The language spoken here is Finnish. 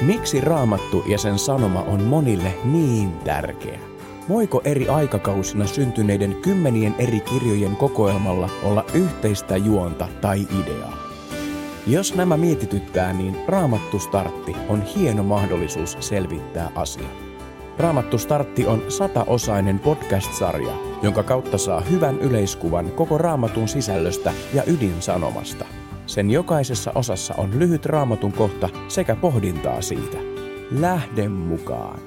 Miksi raamattu ja sen sanoma on monille niin tärkeä? Voiko eri aikakausina syntyneiden kymmenien eri kirjojen kokoelmalla olla yhteistä juonta tai ideaa? Jos nämä mietityttää, niin Raamattu Startti on hieno mahdollisuus selvittää asia. Raamattu Startti on sataosainen podcast-sarja, jonka kautta saa hyvän yleiskuvan koko raamatun sisällöstä ja ydinsanomasta – sen jokaisessa osassa on lyhyt raamatun kohta sekä pohdintaa siitä. Lähde mukaan!